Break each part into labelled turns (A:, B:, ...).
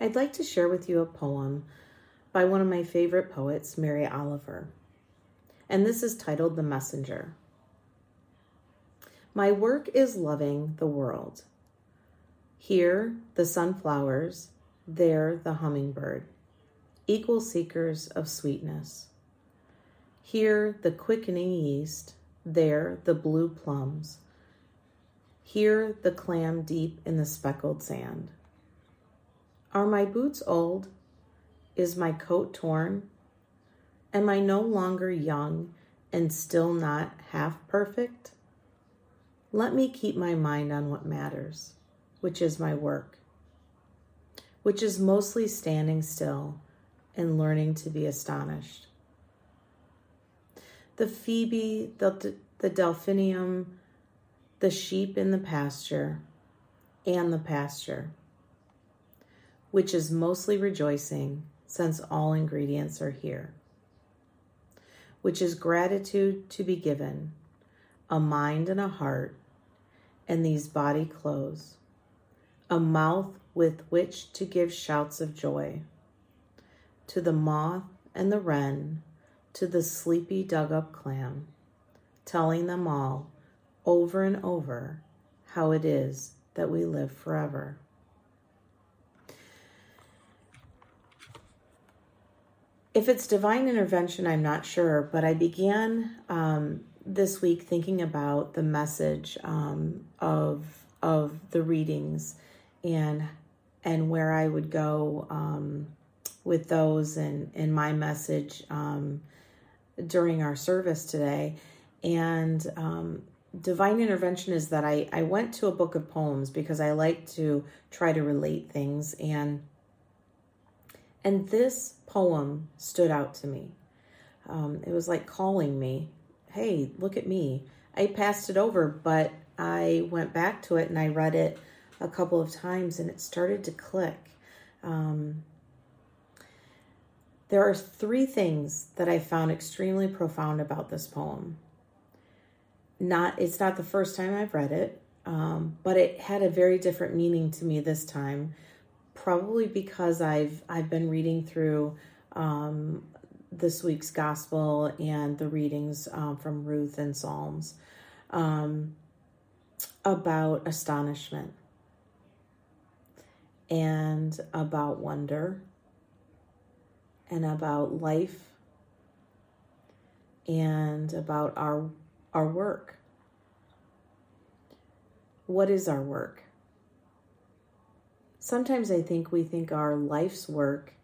A: I'd like to share with you a poem by one of my favorite poets, Mary Oliver. And this is titled The Messenger. My work is loving the world. Here, the sunflowers, there, the hummingbird, equal seekers of sweetness. Here, the quickening yeast, there, the blue plums. Here, the clam deep in the speckled sand. Are my boots old? Is my coat torn? Am I no longer young and still not half perfect? Let me keep my mind on what matters, which is my work, which is mostly standing still and learning to be astonished. The phoebe, the, the delphinium, the sheep in the pasture, and the pasture which is mostly rejoicing, since all ingredients are here, which is gratitude to be given, a mind and a heart, and these body clothes, a mouth with which to give shouts of joy. To the moth and the wren, to the sleepy dug up clam, telling them all over and over how it is that we live forever. If it's divine intervention, I'm not sure, but I began um, this week thinking about the message um, of of the readings and and where I would go um, with those and in my message um, during our service today. And um, divine intervention is that I, I went to a book of poems because I like to try to relate things and and this poem stood out to me. Um, it was like calling me, hey, look at me. I passed it over, but I went back to it and I read it a couple of times and it started to click. Um, there are three things that I found extremely profound about this poem. Not, it's not the first time I've read it, um, but it had a very different meaning to me this time probably because I've I've been reading through um, this week's gospel and the readings um, from Ruth and Psalms um, about astonishment and about wonder and about life and about our our work. What is our work? Sometimes I think we think our life's work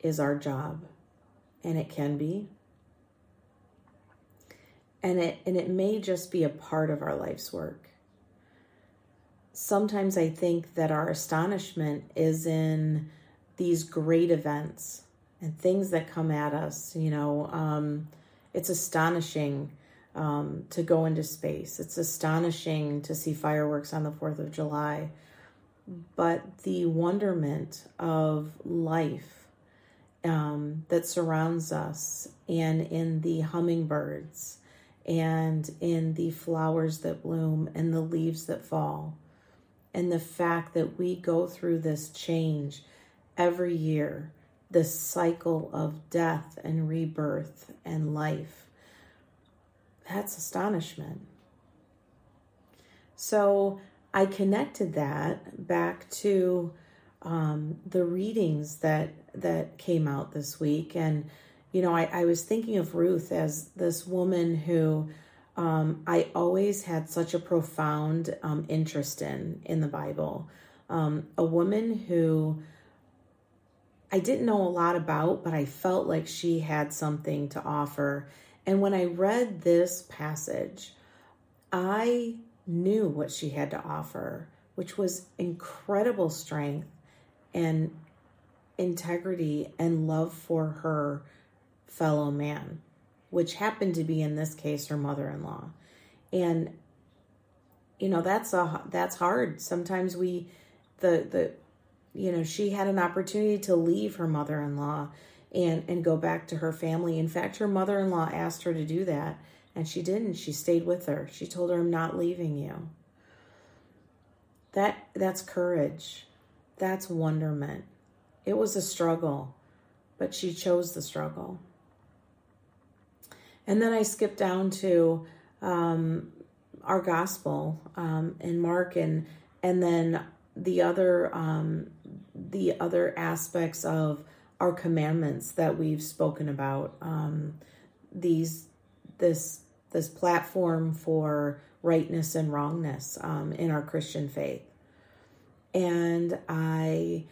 A: is our job, and it can be. And it and it may just be a part of our life's work. Sometimes I think that our astonishment is in these great events and things that come at us. You know, um, it's astonishing um, to go into space. It's astonishing to see fireworks on the 4th of July but the wonderment of life um, that surrounds us, and in the hummingbirds, and in the flowers that bloom, and the leaves that fall, and the fact that we go through this change every year, this cycle of death and rebirth and life. That's astonishment. So, I connected that back to um, the readings that that came out this week, and you know, I, I was thinking of Ruth as this woman who um, I always had such a profound um, interest in in the Bible. Um, a woman who I didn't know a lot about, but I felt like she had something to offer. And when I read this passage, I knew what she had to offer, which was incredible strength and integrity and love for her fellow man, which happened to be in this case her mother-in-law. And you know, that's a that's hard. Sometimes we the the you know, she had an opportunity to leave her mother-in-law and and go back to her family. In fact, her mother-in-law asked her to do that and she didn't. She stayed with her. She told her, I'm not leaving you. That that's courage. That's wonderment. It was a struggle, but she chose the struggle. And then I skipped down to um, our gospel um, in Mark, and and then the other um, the other aspects of our commandments that we've spoken about. Um, these this this platform for rightness and wrongness um, in our Christian faith, and I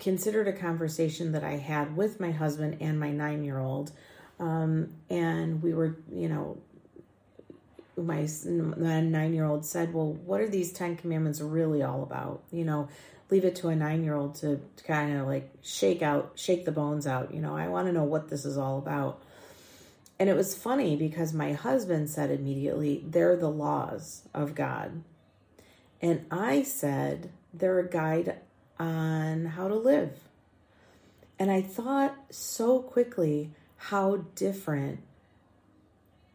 A: considered a conversation that I had with my husband and my nine year old. Um, and we were, you know, my, nine year old said, Well, what are these 10 commandments really all about? You know, leave it to a nine year old to kind of like shake out, shake the bones out. You know, I want to know what this is all about. And it was funny because my husband said immediately, They're the laws of God. And I said, They're a guide on how to live. And I thought so quickly how different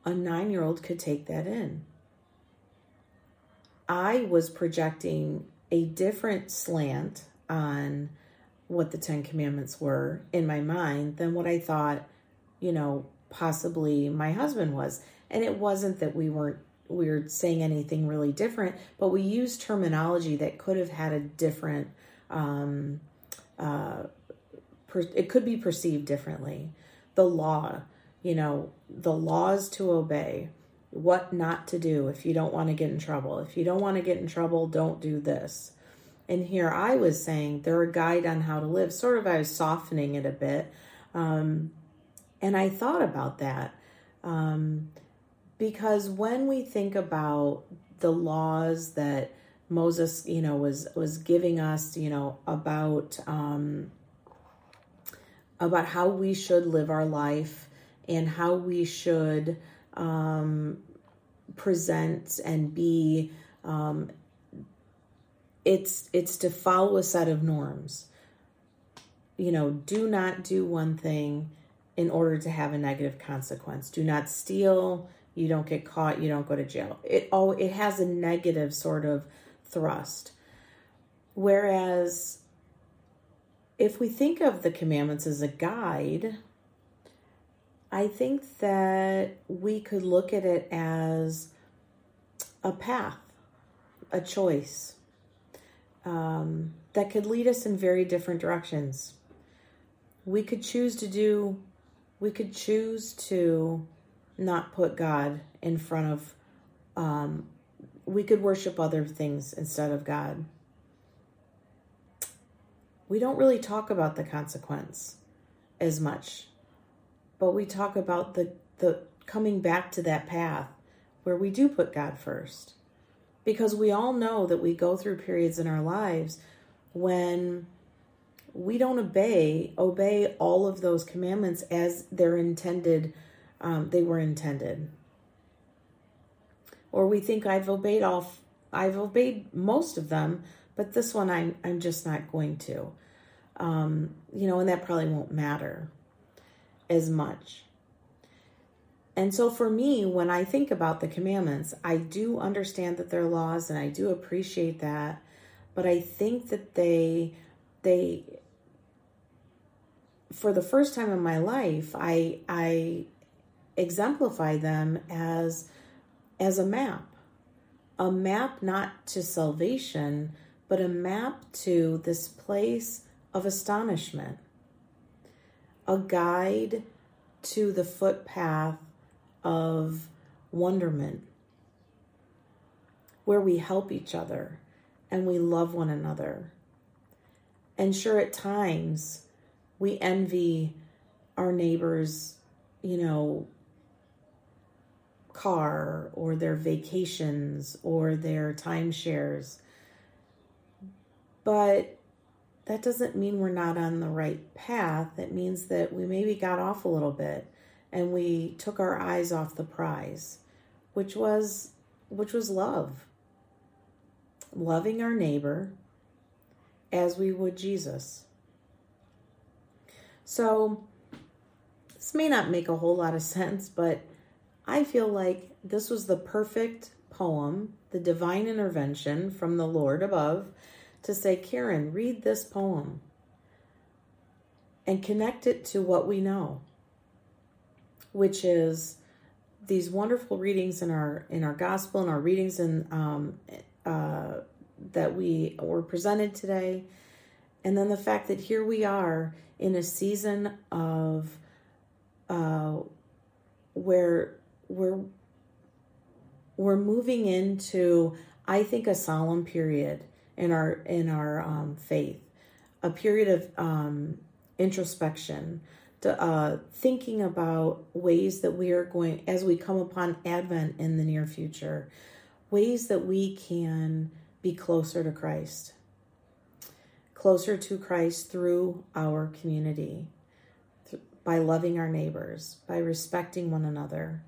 A: a nine year old could take that in. I was projecting a different slant on what the Ten Commandments were in my mind than what I thought, you know, possibly my husband was. And it wasn't that we weren't we were saying anything really different, but we used terminology that could have had a different um, uh, per, it could be perceived differently. The law, you know, the laws to obey, what not to do if you don't want to get in trouble. If you don't want to get in trouble, don't do this. And here I was saying they're a guide on how to live. Sort of, I was softening it a bit. Um, and I thought about that um, because when we think about the laws that Moses, you know, was was giving us, you know, about um, about how we should live our life and how we should um, present and be. Um, it's it's to follow a set of norms. You know, do not do one thing in order to have a negative consequence. Do not steal. You don't get caught. You don't go to jail. It all it has a negative sort of thrust. Whereas if we think of the commandments as a guide, I think that we could look at it as a path, a choice um, that could lead us in very different directions. We could choose to do, we could choose to not put God in front of um, we could worship other things instead of God. We don't really talk about the consequence as much, but we talk about the, the coming back to that path where we do put God first. Because we all know that we go through periods in our lives when we don't obey obey all of those commandments as they're intended um, they were intended or we think I've obeyed all I've obeyed most of them, but this one I'm I'm just not going to. Um, you know, and that probably won't matter as much. And so for me, when I think about the commandments, I do understand that they're laws and I do appreciate that, but I think that they they for the first time in my life, I I exemplify them as as a map. A map not to salvation, but a map to this place of astonishment. A guide to the footpath of wonderment, where we help each other and we love one another. And sure, at times we envy our neighbors, you know, car or their vacations or their timeshares. But that doesn't mean we're not on the right path. It means that we maybe got off a little bit and we took our eyes off the prize, which was which was love. Loving our neighbor as we would Jesus. So, this may not make a whole lot of sense, but I feel like this was the perfect poem, the divine intervention from the Lord above to say, Karen, read this poem. and connect it to what we know, which is these wonderful readings in our in our gospel and our readings in um, uh, that we were presented today, and then the fact that here we are in a season of uh, where we're we're moving into I think a solemn period in our in our um, faith, a period of um, introspection, to, uh, thinking about ways that we are going as we come upon Advent in the near future, ways that we can be closer to Christ, closer to Christ through our community, th- by loving our neighbors, by respecting one another,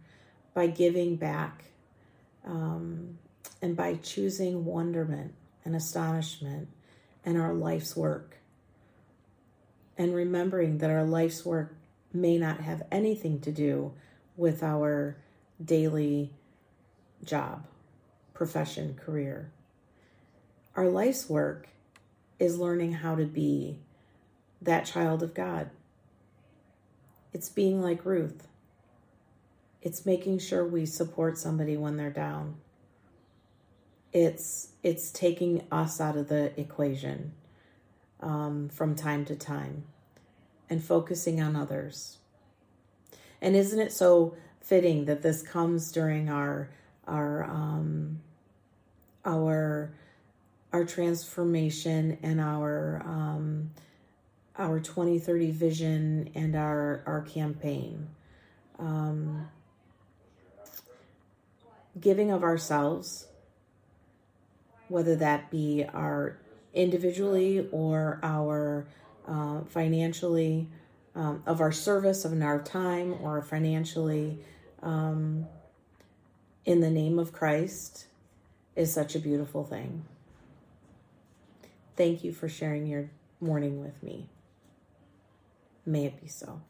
A: by giving back, um, and by choosing wonderment and astonishment and our life's work. And remembering that our life's work may not have anything to do with our daily job, profession, career. Our life's work is learning how to be that child of God. It's being like Ruth. It's making sure we support somebody when they're down it's it's taking us out of the equation um, from time to time and focusing on others. And isn't it so fitting that this comes during our our um, our our transformation and our um, our 2030 vision and our our campaign um, giving of ourselves whether that be our individually or our uh, financially, um, of our service, of our time, or financially, um, in the name of Christ, is such a beautiful thing. Thank you for sharing your morning with me. May it be so.